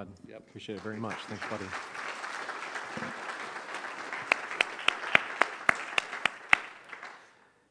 Rod. Yep. Appreciate it very much. Thanks, buddy.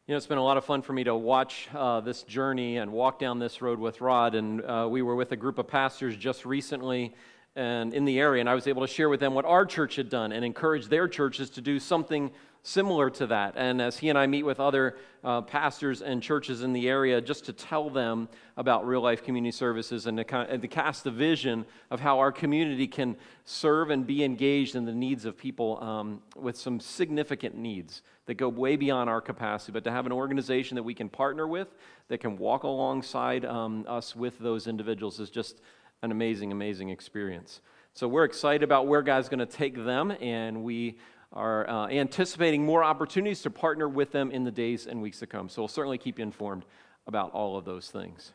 You know, it's been a lot of fun for me to watch uh, this journey and walk down this road with Rod. And uh, we were with a group of pastors just recently and in the area, and I was able to share with them what our church had done and encourage their churches to do something similar to that. And as he and I meet with other uh, pastors and churches in the area, just to tell them about real life community services and to, and to cast the vision of how our community can serve and be engaged in the needs of people um, with some significant needs that go way beyond our capacity, but to have an organization that we can partner with, that can walk alongside um, us with those individuals is just an amazing, amazing experience. So we're excited about where God's going to take them, and we are uh, anticipating more opportunities to partner with them in the days and weeks to come. So we'll certainly keep you informed about all of those things.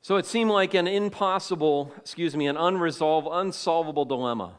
So it seemed like an impossible, excuse me, an unresolved, unsolvable dilemma.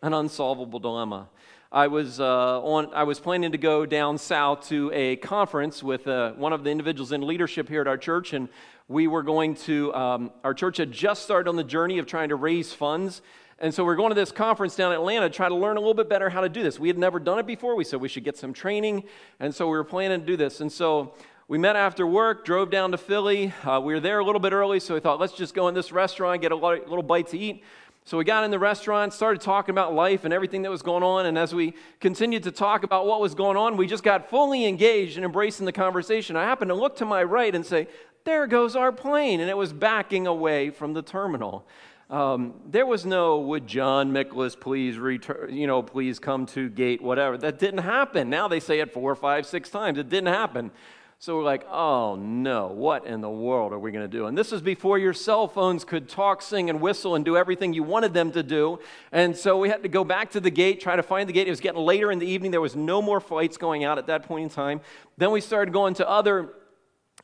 An unsolvable dilemma. I was, uh, on, I was planning to go down south to a conference with uh, one of the individuals in leadership here at our church, and we were going to, um, our church had just started on the journey of trying to raise funds and so we're going to this conference down in Atlanta to try to learn a little bit better how to do this. We had never done it before. We said we should get some training. And so we were planning to do this. And so we met after work, drove down to Philly. Uh, we were there a little bit early, so we thought, let's just go in this restaurant, get a little bite to eat. So we got in the restaurant, started talking about life and everything that was going on. And as we continued to talk about what was going on, we just got fully engaged and embracing the conversation. I happened to look to my right and say, There goes our plane. And it was backing away from the terminal. Um, there was no, would John Micholas please return, you know, please come to gate, whatever. That didn't happen. Now they say it four, five, six times. It didn't happen. So we're like, oh no, what in the world are we going to do? And this is before your cell phones could talk, sing, and whistle and do everything you wanted them to do. And so we had to go back to the gate, try to find the gate. It was getting later in the evening. There was no more flights going out at that point in time. Then we started going to other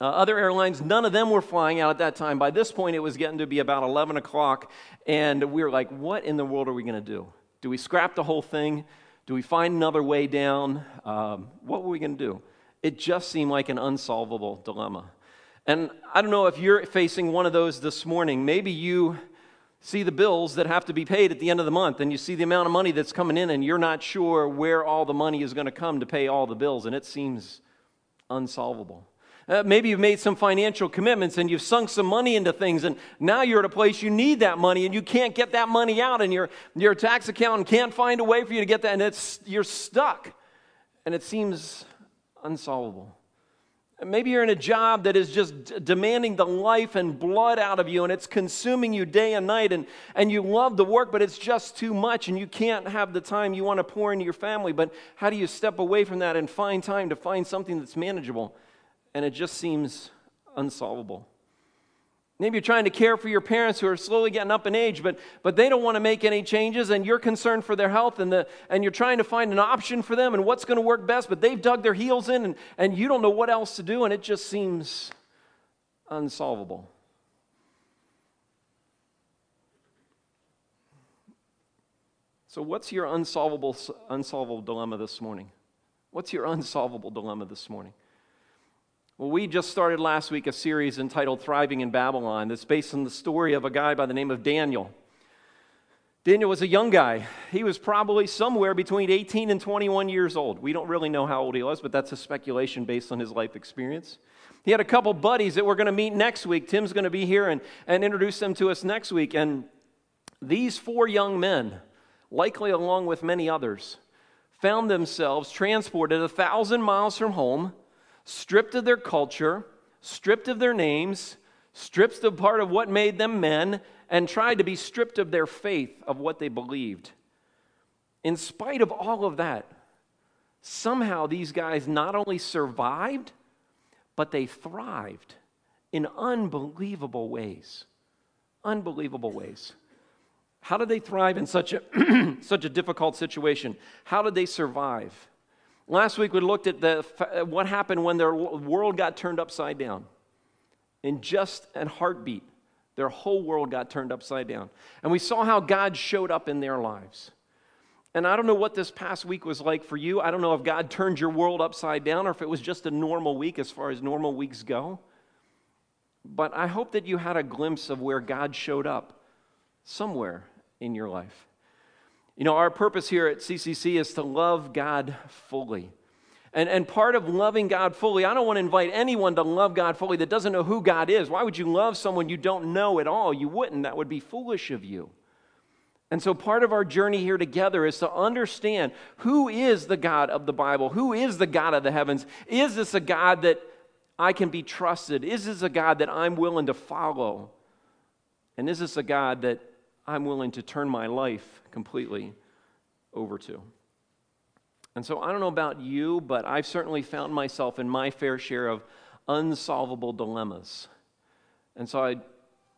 uh, other airlines, none of them were flying out at that time. By this point, it was getting to be about 11 o'clock, and we were like, what in the world are we going to do? Do we scrap the whole thing? Do we find another way down? Um, what were we going to do? It just seemed like an unsolvable dilemma. And I don't know if you're facing one of those this morning. Maybe you see the bills that have to be paid at the end of the month, and you see the amount of money that's coming in, and you're not sure where all the money is going to come to pay all the bills, and it seems unsolvable. Uh, maybe you've made some financial commitments and you've sunk some money into things, and now you're at a place you need that money and you can't get that money out, and your, your tax accountant can't find a way for you to get that, and it's, you're stuck. And it seems unsolvable. Maybe you're in a job that is just demanding the life and blood out of you and it's consuming you day and night and, and you love the work, but it's just too much and you can't have the time you want to pour into your family. But how do you step away from that and find time to find something that's manageable? and it just seems unsolvable. Maybe you're trying to care for your parents who are slowly getting up in age, but, but they don't want to make any changes, and you're concerned for their health, and, the, and you're trying to find an option for them and what's going to work best, but they've dug their heels in, and, and you don't know what else to do, and it just seems unsolvable. So, what's your unsolvable, unsolvable dilemma this morning? What's your unsolvable dilemma this morning? Well, we just started last week a series entitled Thriving in Babylon that's based on the story of a guy by the name of Daniel. Daniel was a young guy. He was probably somewhere between 18 and 21 years old. We don't really know how old he was, but that's a speculation based on his life experience. He had a couple buddies that we're going to meet next week. Tim's going to be here and, and introduce them to us next week. And these four young men, likely along with many others, found themselves transported a thousand miles from home stripped of their culture, stripped of their names, stripped of part of what made them men, and tried to be stripped of their faith, of what they believed. In spite of all of that, somehow these guys not only survived, but they thrived in unbelievable ways. Unbelievable ways. How did they thrive in such a, such a difficult situation? How did they survive? Last week we looked at the, what happened when their world got turned upside down. In just a heartbeat, their whole world got turned upside down. And we saw how God showed up in their lives. And I don't know what this past week was like for you. I don't know if God turned your world upside down or if it was just a normal week as far as normal weeks go. But I hope that you had a glimpse of where God showed up somewhere in your life. You know, our purpose here at CCC is to love God fully. And, and part of loving God fully, I don't want to invite anyone to love God fully that doesn't know who God is. Why would you love someone you don't know at all? You wouldn't. That would be foolish of you. And so, part of our journey here together is to understand who is the God of the Bible? Who is the God of the heavens? Is this a God that I can be trusted? Is this a God that I'm willing to follow? And is this a God that I'm willing to turn my life completely over to? And so, I don't know about you, but I've certainly found myself in my fair share of unsolvable dilemmas. And so, I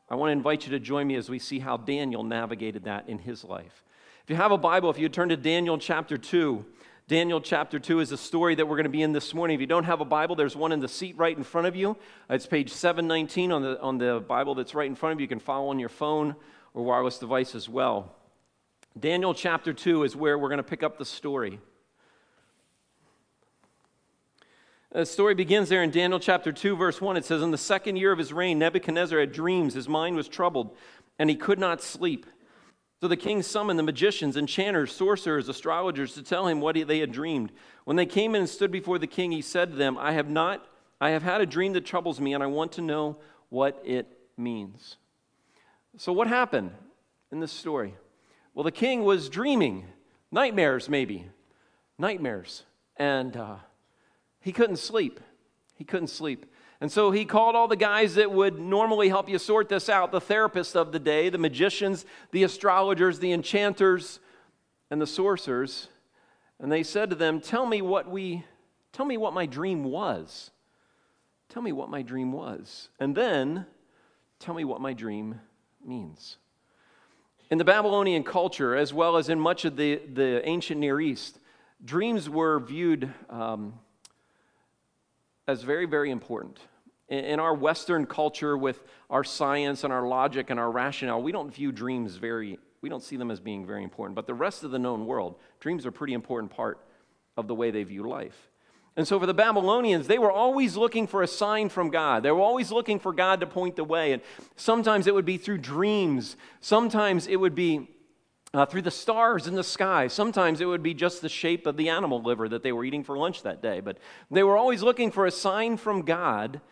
I want to invite you to join me as we see how Daniel navigated that in his life. If you have a Bible, if you turn to Daniel chapter 2, Daniel chapter 2 is a story that we're going to be in this morning. If you don't have a Bible, there's one in the seat right in front of you. It's page 719 on the, on the Bible that's right in front of you. You can follow on your phone or wireless device as well. Daniel chapter 2 is where we're going to pick up the story. The story begins there in Daniel chapter 2, verse 1. It says, In the second year of his reign, Nebuchadnezzar had dreams. His mind was troubled, and he could not sleep. So the king summoned the magicians, enchanters, sorcerers, astrologers to tell him what they had dreamed. When they came in and stood before the king, he said to them, I have not I have had a dream that troubles me, and I want to know what it means. So, what happened in this story? Well, the king was dreaming, nightmares maybe, nightmares. And uh, he couldn't sleep. He couldn't sleep. And so he called all the guys that would normally help you sort this out the therapists of the day, the magicians, the astrologers, the enchanters, and the sorcerers. And they said to them, Tell me what we, tell me what my dream was. Tell me what my dream was. And then tell me what my dream means. In the Babylonian culture, as well as in much of the, the ancient Near East, dreams were viewed. Um, as very, very important. In our Western culture, with our science and our logic and our rationale, we don't view dreams very, we don't see them as being very important. But the rest of the known world, dreams are a pretty important part of the way they view life. And so for the Babylonians, they were always looking for a sign from God. They were always looking for God to point the way. And sometimes it would be through dreams, sometimes it would be uh, through the stars in the sky. Sometimes it would be just the shape of the animal liver that they were eating for lunch that day. But they were always looking for a sign from God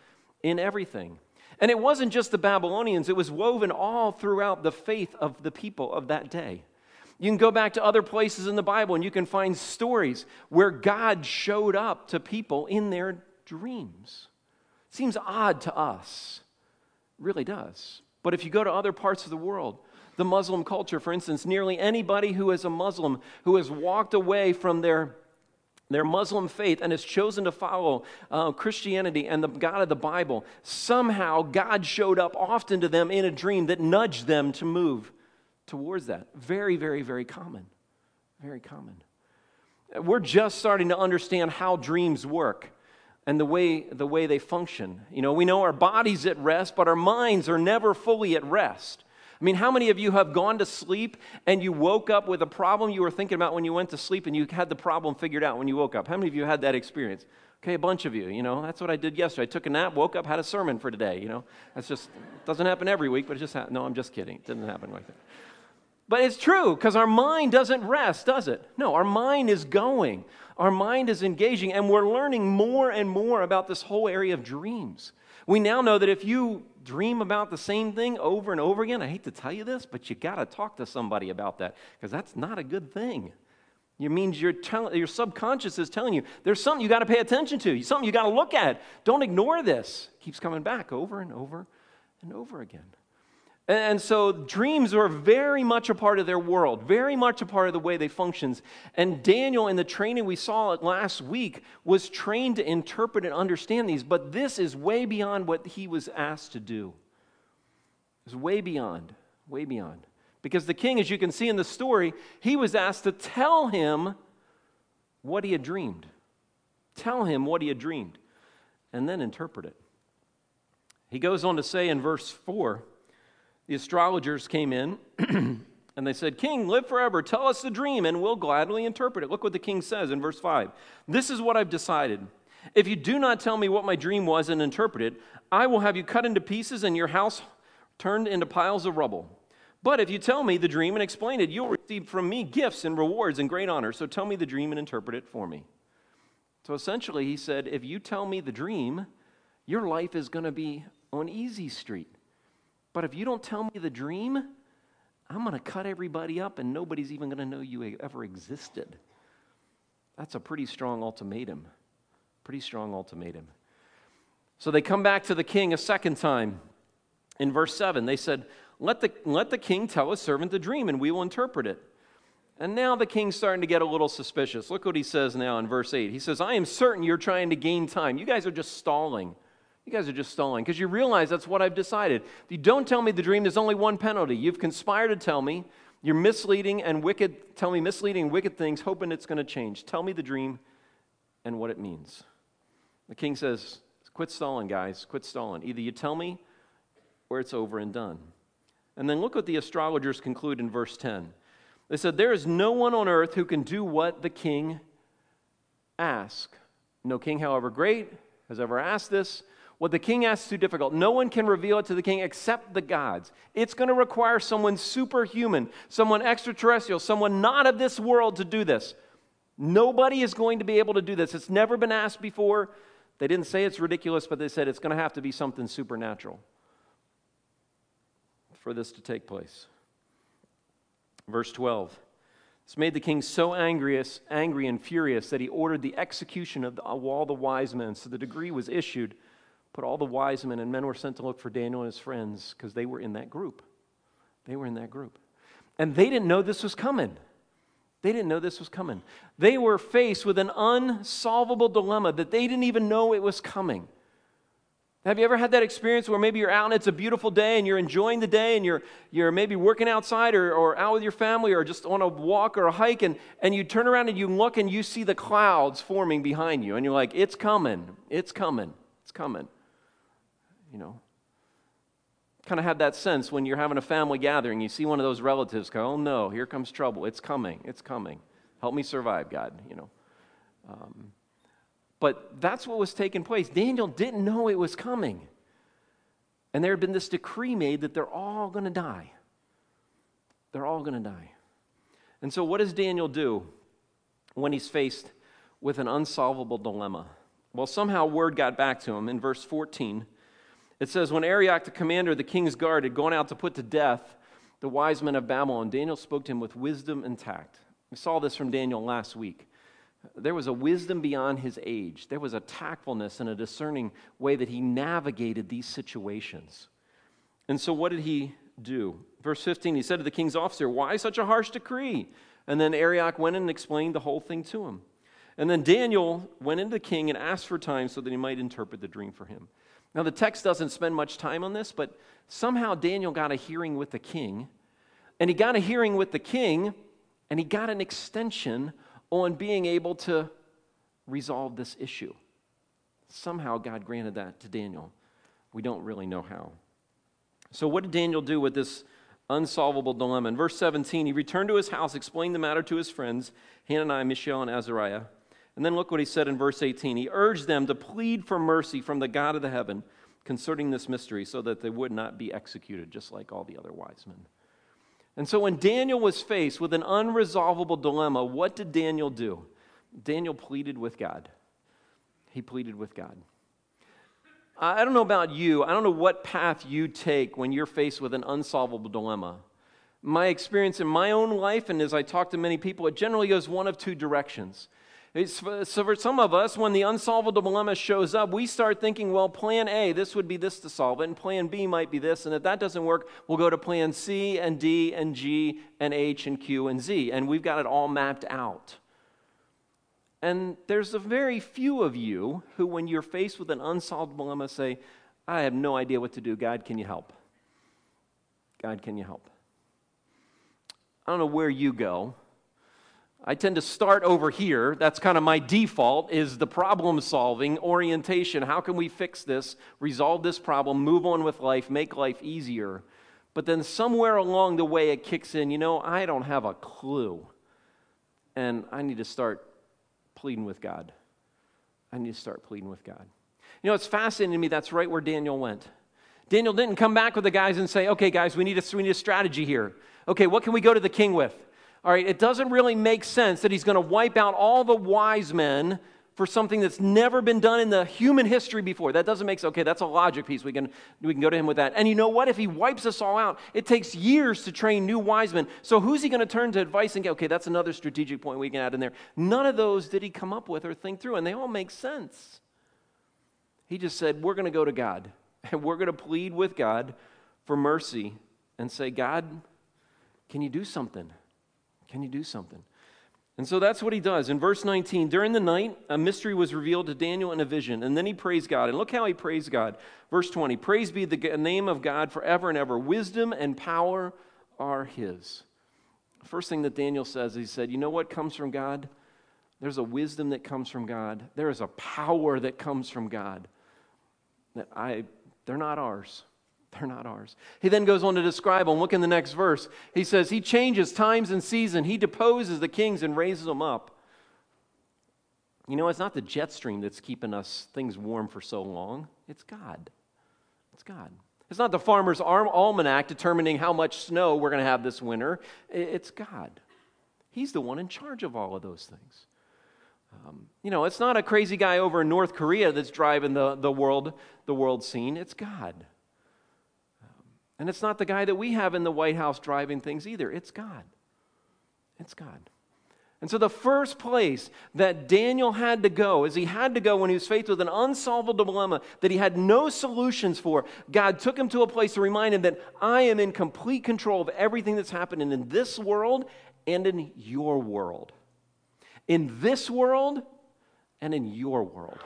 in everything. And it wasn't just the Babylonians, it was woven all throughout the faith of the people of that day. You can go back to other places in the Bible and you can find stories where God showed up to people in their dreams. It Seems odd to us, it really does. But if you go to other parts of the world, the Muslim culture, for instance, nearly anybody who is a Muslim who has walked away from their their Muslim faith and has chosen to follow uh, Christianity and the God of the Bible, somehow God showed up often to them in a dream that nudged them to move towards that. Very, very, very common. Very common. We're just starting to understand how dreams work and the way, the way they function. You know, we know our body's at rest, but our minds are never fully at rest. I mean, how many of you have gone to sleep and you woke up with a problem you were thinking about when you went to sleep and you had the problem figured out when you woke up? How many of you had that experience? Okay, a bunch of you, you know, that's what I did yesterday. I took a nap, woke up, had a sermon for today, you know. That's just, doesn't happen every week, but it just happened. No, I'm just kidding. It didn't happen like that. But it's true because our mind doesn't rest, does it? No, our mind is going. Our mind is engaging, and we're learning more and more about this whole area of dreams. We now know that if you dream about the same thing over and over again, I hate to tell you this, but you got to talk to somebody about that because that's not a good thing. It means your, tell, your subconscious is telling you there's something you got to pay attention to, something you got to look at. Don't ignore this. Keeps coming back over and over and over again. And so dreams are very much a part of their world, very much a part of the way they functions. And Daniel, in the training we saw last week, was trained to interpret and understand these. But this is way beyond what he was asked to do. It's way beyond, way beyond. Because the king, as you can see in the story, he was asked to tell him what he had dreamed. Tell him what he had dreamed, and then interpret it. He goes on to say in verse 4 the astrologers came in and they said, King, live forever. Tell us the dream and we'll gladly interpret it. Look what the king says in verse 5. This is what I've decided. If you do not tell me what my dream was and interpret it, I will have you cut into pieces and your house turned into piles of rubble. But if you tell me the dream and explain it, you'll receive from me gifts and rewards and great honor. So tell me the dream and interpret it for me. So essentially, he said, if you tell me the dream, your life is going to be on easy street. But if you don't tell me the dream, I'm going to cut everybody up and nobody's even going to know you ever existed. That's a pretty strong ultimatum. Pretty strong ultimatum. So they come back to the king a second time. In verse 7, they said, let the, let the king tell his servant the dream, and we will interpret it. And now the king's starting to get a little suspicious. Look what he says now in verse 8. He says, I am certain you're trying to gain time. You guys are just stalling. You guys are just stalling because you realize that's what I've decided. If you don't tell me the dream, there's only one penalty. You've conspired to tell me. You're misleading and wicked, tell me misleading wicked things, hoping it's going to change. Tell me the dream and what it means. The king says, Quit stalling, guys. Quit stalling. Either you tell me or it's over and done. And then look what the astrologers conclude in verse 10. They said, There is no one on earth who can do what the king asks. No king, however great, has ever asked this. What the king asks is too difficult. No one can reveal it to the king except the gods. It's going to require someone superhuman, someone extraterrestrial, someone not of this world to do this. Nobody is going to be able to do this. It's never been asked before. They didn't say it's ridiculous, but they said it's going to have to be something supernatural for this to take place. Verse 12. This made the king so angry, angry and furious that he ordered the execution of, all the wise men. So the decree was issued, but all the wise men and men were sent to look for Daniel and his friends because they were in that group. They were in that group. And they didn't know this was coming. They didn't know this was coming. They were faced with an unsolvable dilemma that they didn't even know it was coming. Have you ever had that experience where maybe you're out and it's a beautiful day and you're enjoying the day and you're, you're maybe working outside or, or out with your family or just on a walk or a hike and, and you turn around and you look and you see the clouds forming behind you and you're like, it's coming, it's coming, it's coming. You know, kind of had that sense when you're having a family gathering, you see one of those relatives go, oh no, here comes trouble, it's coming, it's coming. Help me survive, God, you know. Um, but that's what was taking place. Daniel didn't know it was coming. And there had been this decree made that they're all going to die. They're all going to die. And so, what does Daniel do when he's faced with an unsolvable dilemma? Well, somehow word got back to him in verse 14. It says, When Arioch, the commander of the king's guard, had gone out to put to death the wise men of Babylon, Daniel spoke to him with wisdom and tact. We saw this from Daniel last week. There was a wisdom beyond his age. There was a tactfulness and a discerning way that he navigated these situations. And so, what did he do? Verse 15, he said to the king's officer, Why such a harsh decree? And then Arioch went in and explained the whole thing to him. And then Daniel went into the king and asked for time so that he might interpret the dream for him. Now, the text doesn't spend much time on this, but somehow Daniel got a hearing with the king. And he got a hearing with the king, and he got an extension on being able to resolve this issue. Somehow God granted that to Daniel. We don't really know how. So, what did Daniel do with this unsolvable dilemma? In verse 17, he returned to his house, explained the matter to his friends, Hananiah, Mishael, and Azariah. And then look what he said in verse 18. He urged them to plead for mercy from the God of the heaven concerning this mystery so that they would not be executed, just like all the other wise men. And so when Daniel was faced with an unresolvable dilemma, what did Daniel do? Daniel pleaded with God. He pleaded with God. I don't know about you. I don't know what path you take when you're faced with an unsolvable dilemma. My experience in my own life, and as I talk to many people, it generally goes one of two directions. Uh, so, for some of us, when the unsolvable dilemma shows up, we start thinking, well, plan A, this would be this to solve it, and plan B might be this. And if that doesn't work, we'll go to plan C and D and G and H and Q and Z. And we've got it all mapped out. And there's a very few of you who, when you're faced with an unsolved dilemma, say, I have no idea what to do. God, can you help? God, can you help? I don't know where you go. I tend to start over here. That's kind of my default is the problem solving orientation. How can we fix this, resolve this problem, move on with life, make life easier? But then somewhere along the way it kicks in, you know, I don't have a clue. And I need to start pleading with God. I need to start pleading with God. You know, it's fascinating to me that's right where Daniel went. Daniel didn't come back with the guys and say, okay, guys, we need, a, we need a strategy here. Okay, what can we go to the king with? All right, it doesn't really make sense that he's going to wipe out all the wise men for something that's never been done in the human history before. That doesn't make sense. Okay, that's a logic piece. We can, we can go to him with that. And you know what? If he wipes us all out, it takes years to train new wise men. So who's he going to turn to advice and get? Okay, that's another strategic point we can add in there. None of those did he come up with or think through, and they all make sense. He just said, We're going to go to God, and we're going to plead with God for mercy and say, God, can you do something? Can you do something? And so that's what he does. In verse 19, during the night, a mystery was revealed to Daniel in a vision, and then he praised God. And look how he praised God. Verse 20 Praise be the name of God forever and ever. Wisdom and power are his. First thing that Daniel says, he said, You know what comes from God? There's a wisdom that comes from God, there is a power that comes from God. That I, they're not ours. They're not ours. He then goes on to describe them. Look in the next verse. He says, He changes times and season. He deposes the kings and raises them up. You know, it's not the jet stream that's keeping us things warm for so long. It's God. It's God. It's not the farmer's arm almanac determining how much snow we're going to have this winter. It's God. He's the one in charge of all of those things. Um, you know, it's not a crazy guy over in North Korea that's driving the, the world the world scene. It's God. And it's not the guy that we have in the White House driving things either. It's God. It's God. And so, the first place that Daniel had to go is he had to go when he was faced with an unsolvable dilemma that he had no solutions for. God took him to a place to remind him that I am in complete control of everything that's happening in this world and in your world. In this world and in your world.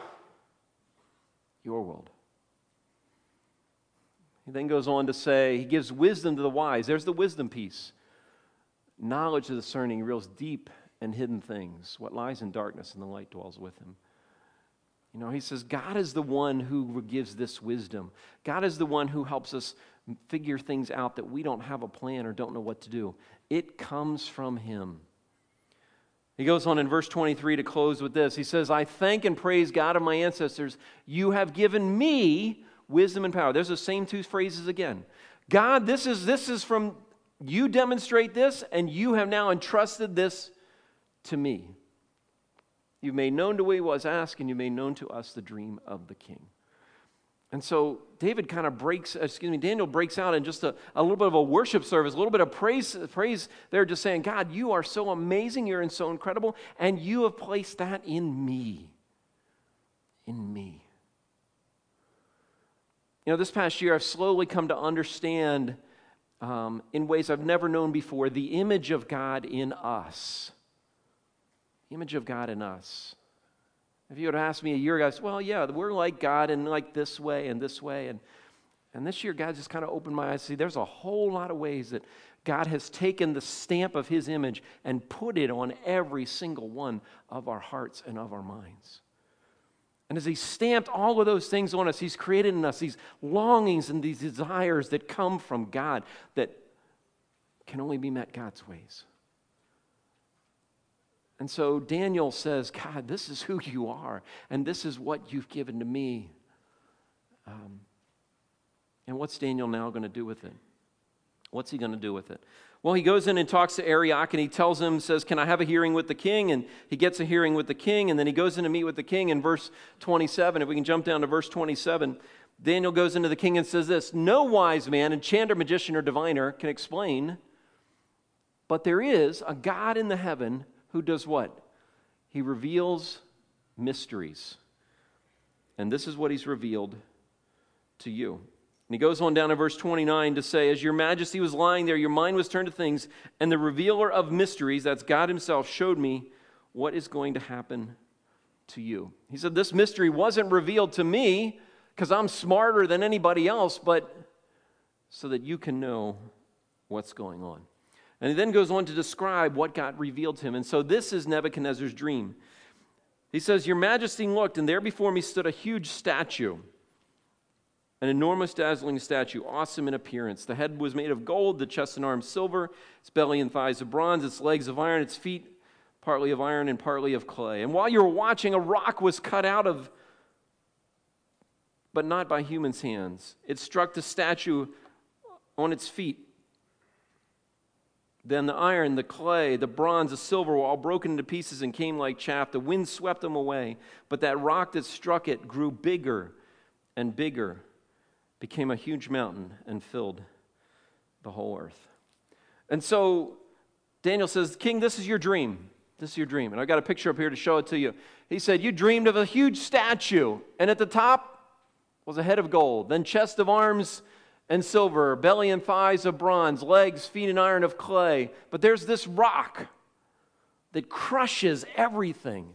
Your world. He then goes on to say, He gives wisdom to the wise. There's the wisdom piece. Knowledge of discerning reveals deep and hidden things. What lies in darkness and the light dwells with him. You know, he says, God is the one who gives this wisdom. God is the one who helps us figure things out that we don't have a plan or don't know what to do. It comes from him. He goes on in verse 23 to close with this. He says, I thank and praise God of my ancestors. You have given me wisdom and power. There's the same two phrases again. God, this is this is from you demonstrate this, and you have now entrusted this to me. You've made known to we was asked, and you made known to us the dream of the king. And so David kind of breaks, excuse me, Daniel breaks out in just a, a little bit of a worship service, a little bit of praise, praise there, just saying, God, you are so amazing, you're so incredible, and you have placed that in me. In me. You know, this past year, I've slowly come to understand um, in ways I've never known before the image of God in us. The Image of God in us. If you would have asked me a year ago, I said, well, yeah, we're like God in like this way and this way. And, and this year, God just kind of opened my eyes. See, there's a whole lot of ways that God has taken the stamp of His image and put it on every single one of our hearts and of our minds. And as He stamped all of those things on us, He's created in us these longings and these desires that come from God that can only be met God's ways. And so Daniel says, God, this is who you are, and this is what you've given to me. Um, and what's Daniel now going to do with it? What's he going to do with it? Well, he goes in and talks to Arioch and he tells him, says, Can I have a hearing with the king? And he gets a hearing with the king, and then he goes in to meet with the king in verse 27. If we can jump down to verse 27, Daniel goes into the king and says this No wise man, enchanter, magician, or diviner can explain, but there is a God in the heaven who does what? He reveals mysteries. And this is what he's revealed to you. And he goes on down to verse 29 to say, As your majesty was lying there, your mind was turned to things, and the revealer of mysteries, that's God himself, showed me what is going to happen to you. He said, This mystery wasn't revealed to me because I'm smarter than anybody else, but so that you can know what's going on. And he then goes on to describe what God revealed to him. And so this is Nebuchadnezzar's dream. He says, Your majesty looked, and there before me stood a huge statue an enormous, dazzling statue, awesome in appearance. The head was made of gold, the chest and arms silver, its belly and thighs of bronze, its legs of iron, its feet partly of iron and partly of clay. And while you were watching, a rock was cut out of but not by humans' hands. It struck the statue on its feet. Then the iron, the clay, the bronze, the silver were all broken into pieces and came like chaff. The wind swept them away. But that rock that struck it grew bigger and bigger, became a huge mountain, and filled the whole earth. And so Daniel says, King, this is your dream. This is your dream. And I got a picture up here to show it to you. He said, You dreamed of a huge statue, and at the top was a head of gold, then chest of arms and silver, belly and thighs of bronze, legs, feet, and iron of clay. But there's this rock that crushes everything.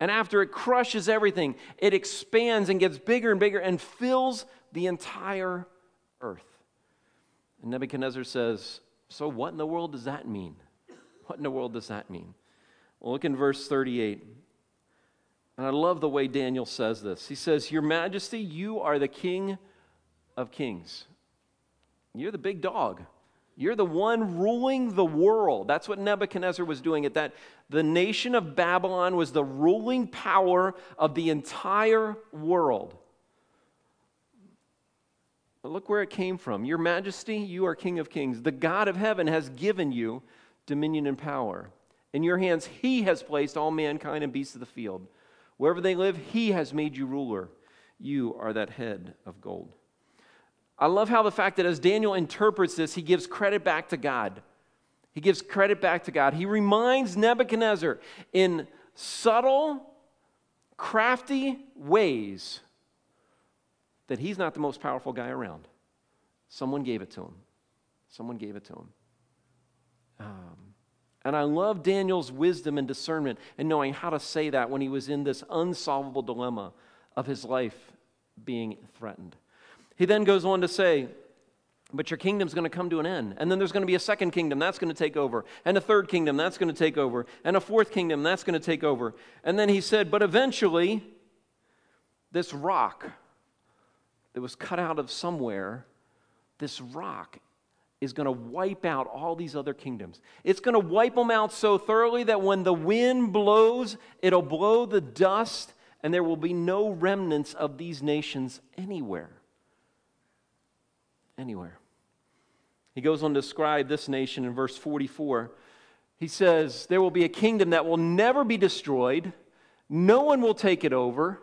And after it crushes everything, it expands and gets bigger and bigger and fills the entire earth. And Nebuchadnezzar says, So, what in the world does that mean? What in the world does that mean? Well, look in verse 38. And I love the way Daniel says this. He says, Your Majesty, you are the King of kings. You're the big dog. You're the one ruling the world. That's what Nebuchadnezzar was doing at that. The nation of Babylon was the ruling power of the entire world. Look where it came from. Your majesty, you are king of kings. The God of heaven has given you dominion and power. In your hands, he has placed all mankind and beasts of the field. Wherever they live, he has made you ruler. You are that head of gold. I love how the fact that as Daniel interprets this, he gives credit back to God. He gives credit back to God. He reminds Nebuchadnezzar in subtle, crafty ways that he's not the most powerful guy around. Someone gave it to him. Someone gave it to him. Um, and I love Daniel's wisdom and discernment and knowing how to say that when he was in this unsolvable dilemma of his life being threatened. He then goes on to say, but your kingdom's going to come to an end. And then there's going to be a second kingdom that's going to take over, and a third kingdom that's going to take over, and a fourth kingdom that's going to take over. And then he said, But eventually, this rock that was cut out of somewhere, this rock is going to wipe out all these other kingdoms. It's going to wipe them out so thoroughly that when the wind blows, it'll blow the dust, and there will be no remnants of these nations anywhere anywhere. He goes on to describe this nation in verse 44. He says, There will be a kingdom that will never be destroyed, no one will take it over,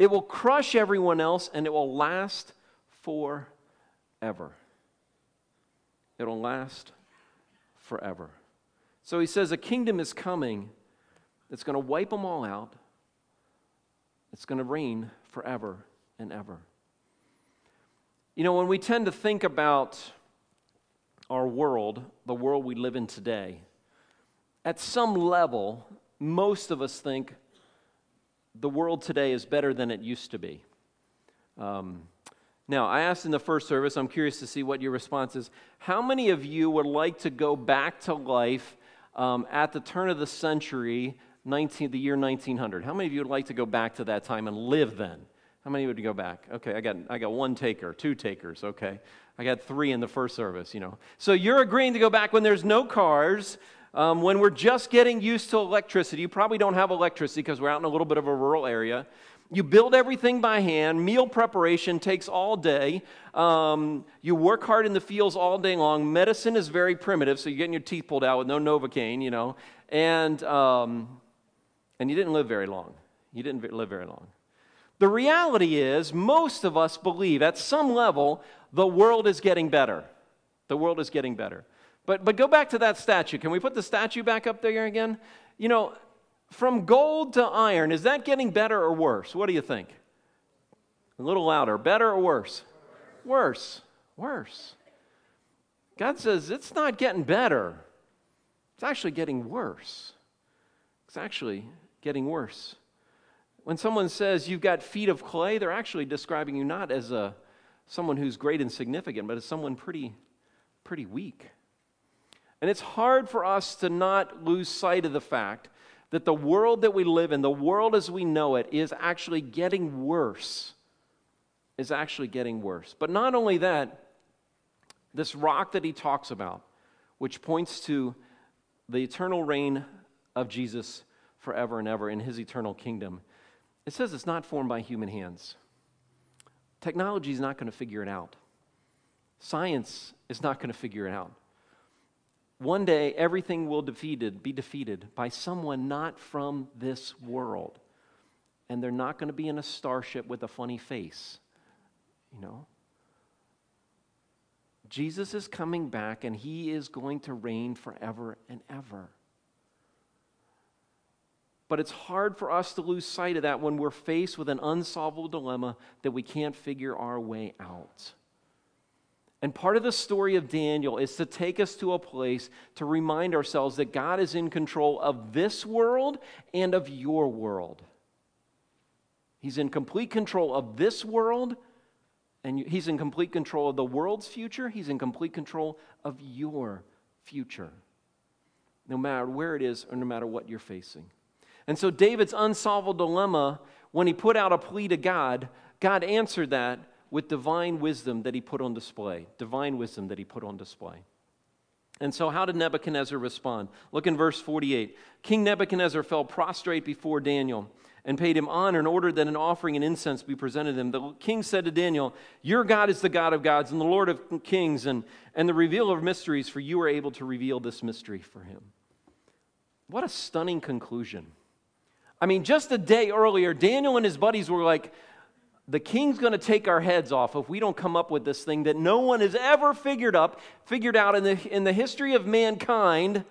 it will crush everyone else, and it will last forever. It'll last forever. So he says, A kingdom is coming that's going to wipe them all out, it's going to reign forever and ever. You know, when we tend to think about our world, the world we live in today, at some level, most of us think the world today is better than it used to be. Um, now, I asked in the first service, I'm curious to see what your response is. How many of you would like to go back to life um, at the turn of the century, 19, the year 1900? How many of you would like to go back to that time and live then? How many would go back? Okay, I got, I got one taker, two takers, okay. I got three in the first service, you know. So you're agreeing to go back when there's no cars, um, when we're just getting used to electricity. You probably don't have electricity because we're out in a little bit of a rural area. You build everything by hand. Meal preparation takes all day. Um, you work hard in the fields all day long. Medicine is very primitive, so you're getting your teeth pulled out with no Novocaine, you know. And, um, and you didn't live very long. You didn't live very long. The reality is, most of us believe at some level the world is getting better. The world is getting better. But, but go back to that statue. Can we put the statue back up there again? You know, from gold to iron, is that getting better or worse? What do you think? A little louder. Better or worse? Worse. Worse. God says it's not getting better, it's actually getting worse. It's actually getting worse. When someone says you've got feet of clay, they're actually describing you not as a, someone who's great and significant, but as someone pretty, pretty weak. And it's hard for us to not lose sight of the fact that the world that we live in, the world as we know it, is actually getting worse. Is actually getting worse. But not only that, this rock that he talks about, which points to the eternal reign of Jesus forever and ever in his eternal kingdom, it says it's not formed by human hands. Technology is not going to figure it out. Science is not going to figure it out. One day, everything will defeated, be defeated by someone not from this world. And they're not going to be in a starship with a funny face, you know? Jesus is coming back and he is going to reign forever and ever. But it's hard for us to lose sight of that when we're faced with an unsolvable dilemma that we can't figure our way out. And part of the story of Daniel is to take us to a place to remind ourselves that God is in control of this world and of your world. He's in complete control of this world, and He's in complete control of the world's future. He's in complete control of your future, no matter where it is or no matter what you're facing. And so, David's unsolvable dilemma, when he put out a plea to God, God answered that with divine wisdom that he put on display. Divine wisdom that he put on display. And so, how did Nebuchadnezzar respond? Look in verse 48. King Nebuchadnezzar fell prostrate before Daniel and paid him honor and ordered that an offering and incense be presented him. The king said to Daniel, Your God is the God of gods and the Lord of kings and, and the revealer of mysteries, for you are able to reveal this mystery for him. What a stunning conclusion. I mean, just a day earlier, Daniel and his buddies were like, the king's going to take our heads off if we don't come up with this thing that no one has ever figured up, figured out in the, in the history of mankind.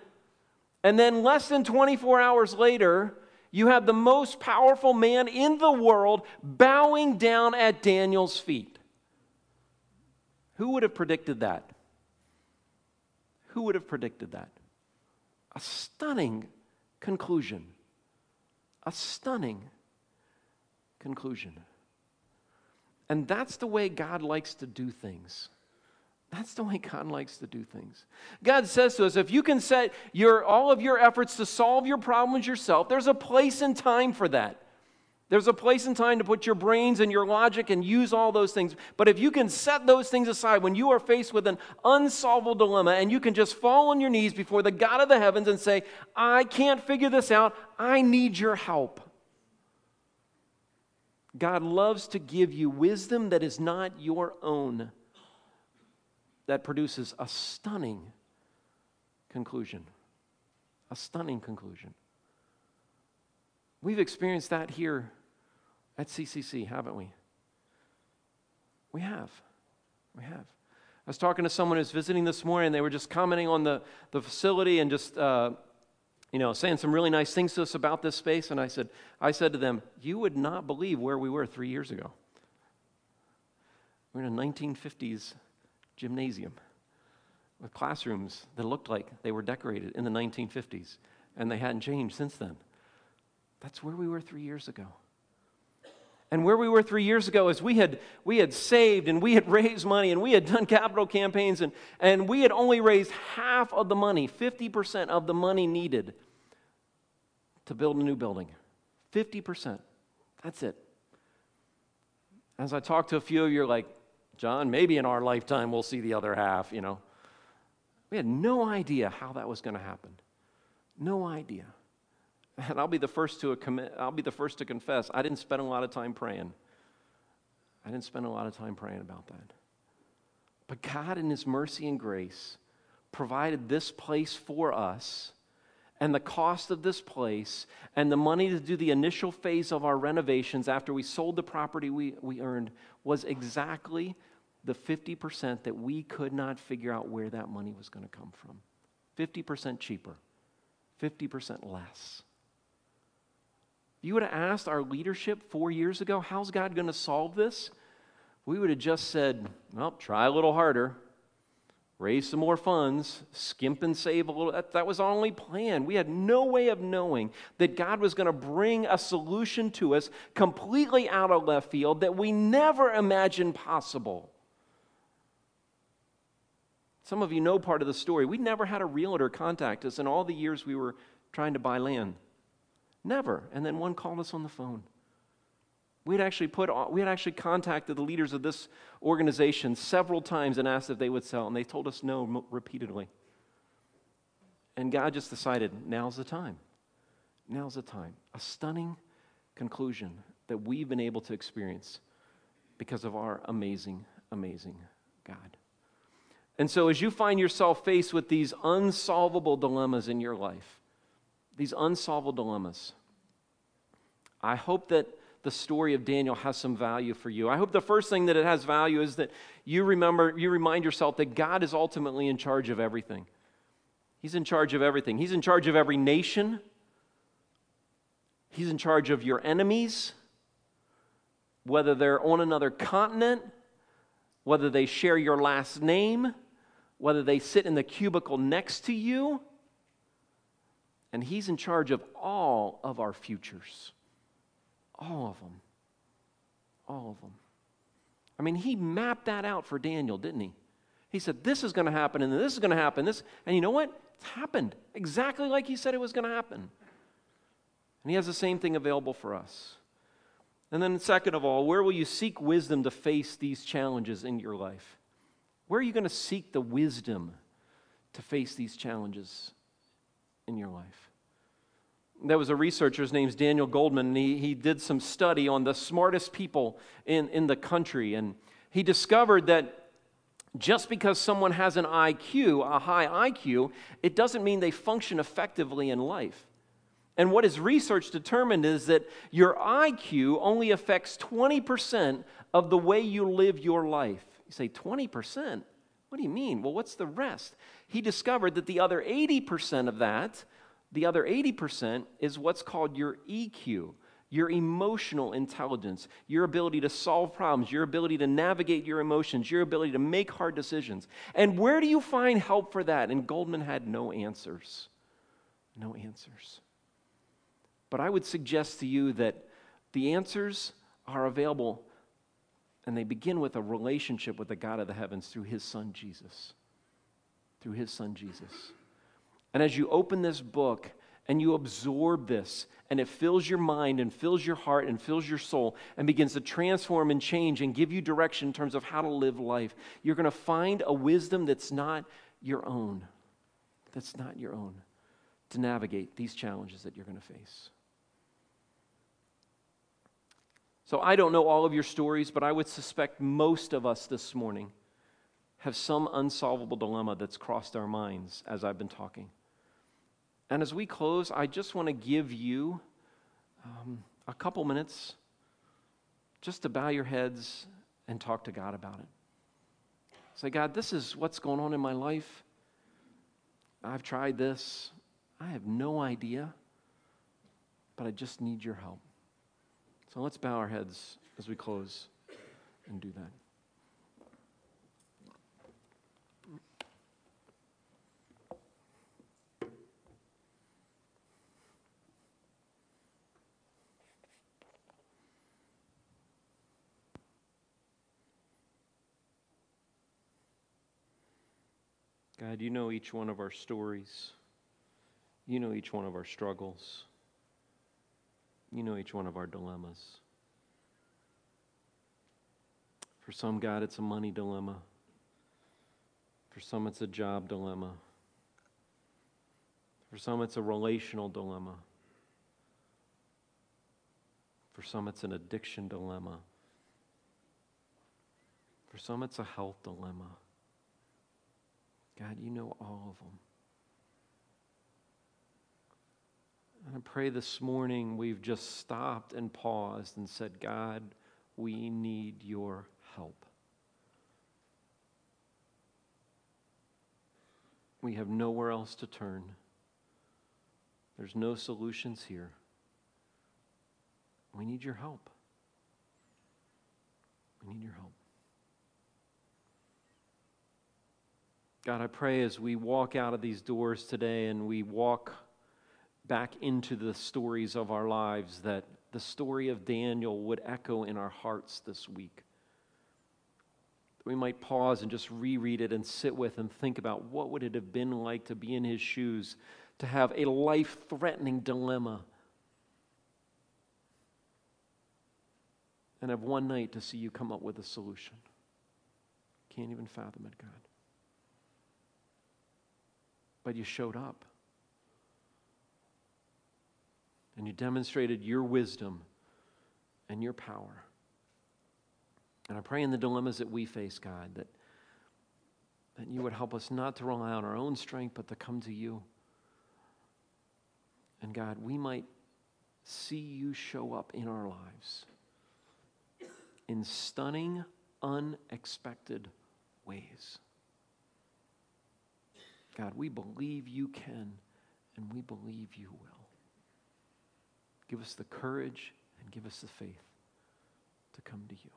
And then less than 24 hours later, you have the most powerful man in the world bowing down at Daniel's feet. Who would have predicted that? Who would have predicted that? A stunning conclusion a stunning conclusion. And that's the way God likes to do things. That's the way God likes to do things. God says to us if you can set your, all of your efforts to solve your problems yourself, there's a place and time for that. There's a place and time to put your brains and your logic and use all those things. But if you can set those things aside when you are faced with an unsolvable dilemma and you can just fall on your knees before the God of the heavens and say, I can't figure this out, I need your help. God loves to give you wisdom that is not your own, that produces a stunning conclusion. A stunning conclusion. We've experienced that here at CCC, haven't we? We have. We have. I was talking to someone who's visiting this morning, they were just commenting on the, the facility and just, uh, you know, saying some really nice things to us about this space. And I said, I said to them, you would not believe where we were three years ago. We're in a 1950s gymnasium with classrooms that looked like they were decorated in the 1950s, and they hadn't changed since then. That's where we were three years ago. And where we were three years ago is we had, we had saved and we had raised money and we had done capital campaigns and, and we had only raised half of the money, 50% of the money needed to build a new building. 50%. That's it. As I talk to a few of you, like, John, maybe in our lifetime we'll see the other half, you know. We had no idea how that was going to happen. No idea. And I'll be the first to commit, I'll be the first to confess, I didn't spend a lot of time praying. I didn't spend a lot of time praying about that. But God, in His mercy and grace, provided this place for us and the cost of this place and the money to do the initial phase of our renovations after we sold the property we, we earned was exactly the 50% that we could not figure out where that money was going to come from. 50% cheaper, 50% less. If you would have asked our leadership four years ago, how's God going to solve this? We would have just said, well, try a little harder, raise some more funds, skimp and save a little. That, that was our only plan. We had no way of knowing that God was going to bring a solution to us completely out of left field that we never imagined possible. Some of you know part of the story. We never had a realtor contact us in all the years we were trying to buy land. Never. And then one called us on the phone. We had actually put we had actually contacted the leaders of this organization several times and asked if they would sell, and they told us no repeatedly. And God just decided, now's the time. Now's the time. A stunning conclusion that we've been able to experience because of our amazing, amazing God. And so, as you find yourself faced with these unsolvable dilemmas in your life, these unsolvable dilemmas, I hope that the story of Daniel has some value for you. I hope the first thing that it has value is that you remember, you remind yourself that God is ultimately in charge of everything. He's in charge of everything. He's in charge of every nation. He's in charge of your enemies, whether they're on another continent, whether they share your last name, whether they sit in the cubicle next to you. And He's in charge of all of our futures. All of them. All of them. I mean, He mapped that out for Daniel, didn't He? He said, This is going to happen, and this is going to happen. This, and you know what? It's happened exactly like He said it was going to happen. And He has the same thing available for us. And then, second of all, where will you seek wisdom to face these challenges in your life? Where are you going to seek the wisdom to face these challenges in your life? There was a researcher, his name's Daniel Goleman, and he, he did some study on the smartest people in, in the country. And he discovered that just because someone has an IQ, a high IQ, it doesn't mean they function effectively in life. And what his research determined is that your IQ only affects 20% of the way you live your life. You say, 20%? What do you mean? Well, what's the rest? He discovered that the other 80% of that, the other 80% is what's called your EQ, your emotional intelligence, your ability to solve problems, your ability to navigate your emotions, your ability to make hard decisions. And where do you find help for that? And Goleman had no answers. No answers. But I would suggest to you that the answers are available and they begin with a relationship with the God of the heavens through his son Jesus. Through his son Jesus. And as you open this book and you absorb this, and it fills your mind and fills your heart and fills your soul and begins to transform and change and give you direction in terms of how to live life, you're going to find a wisdom that's not your own. That's not your own to navigate these challenges that you're going to face. So I don't know all of your stories, but I would suspect most of us this morning have some unsolvable dilemma that's crossed our minds as I've been talking. And as we close, I just want to give you um, a couple minutes just to bow your heads and talk to God about it. Say, God, this is what's going on in my life. I've tried this. I have no idea, but I just need your help. So let's bow our heads as we close and do that. God, you know each one of our stories. You know each one of our struggles. You know each one of our dilemmas. For some, God, it's a money dilemma. For some, it's a job dilemma. For some, it's a relational dilemma. For some, it's an addiction dilemma. For some, it's a health dilemma. God, you know all of them. And I pray this morning we've just stopped and paused and said, God, we need your help. We have nowhere else to turn. There's no solutions here. We need your help. We need your help. God, I pray as we walk out of these doors today and we walk back into the stories of our lives that the story of Daniel would echo in our hearts this week. We might pause and just reread it and sit with and think about what would it have been like to be in his shoes, to have a life-threatening dilemma, and have one night to see you come up with a solution. Can't even fathom it, God. But you showed up and you demonstrated your wisdom and your power. And I pray in the dilemmas that we face, God, that, that you would help us not to rely on our own strength, but to come to you. And God, we might see you show up in our lives in stunning, unexpected ways. God, we believe you can, and we believe you will. Give us the courage and give us the faith to come to you.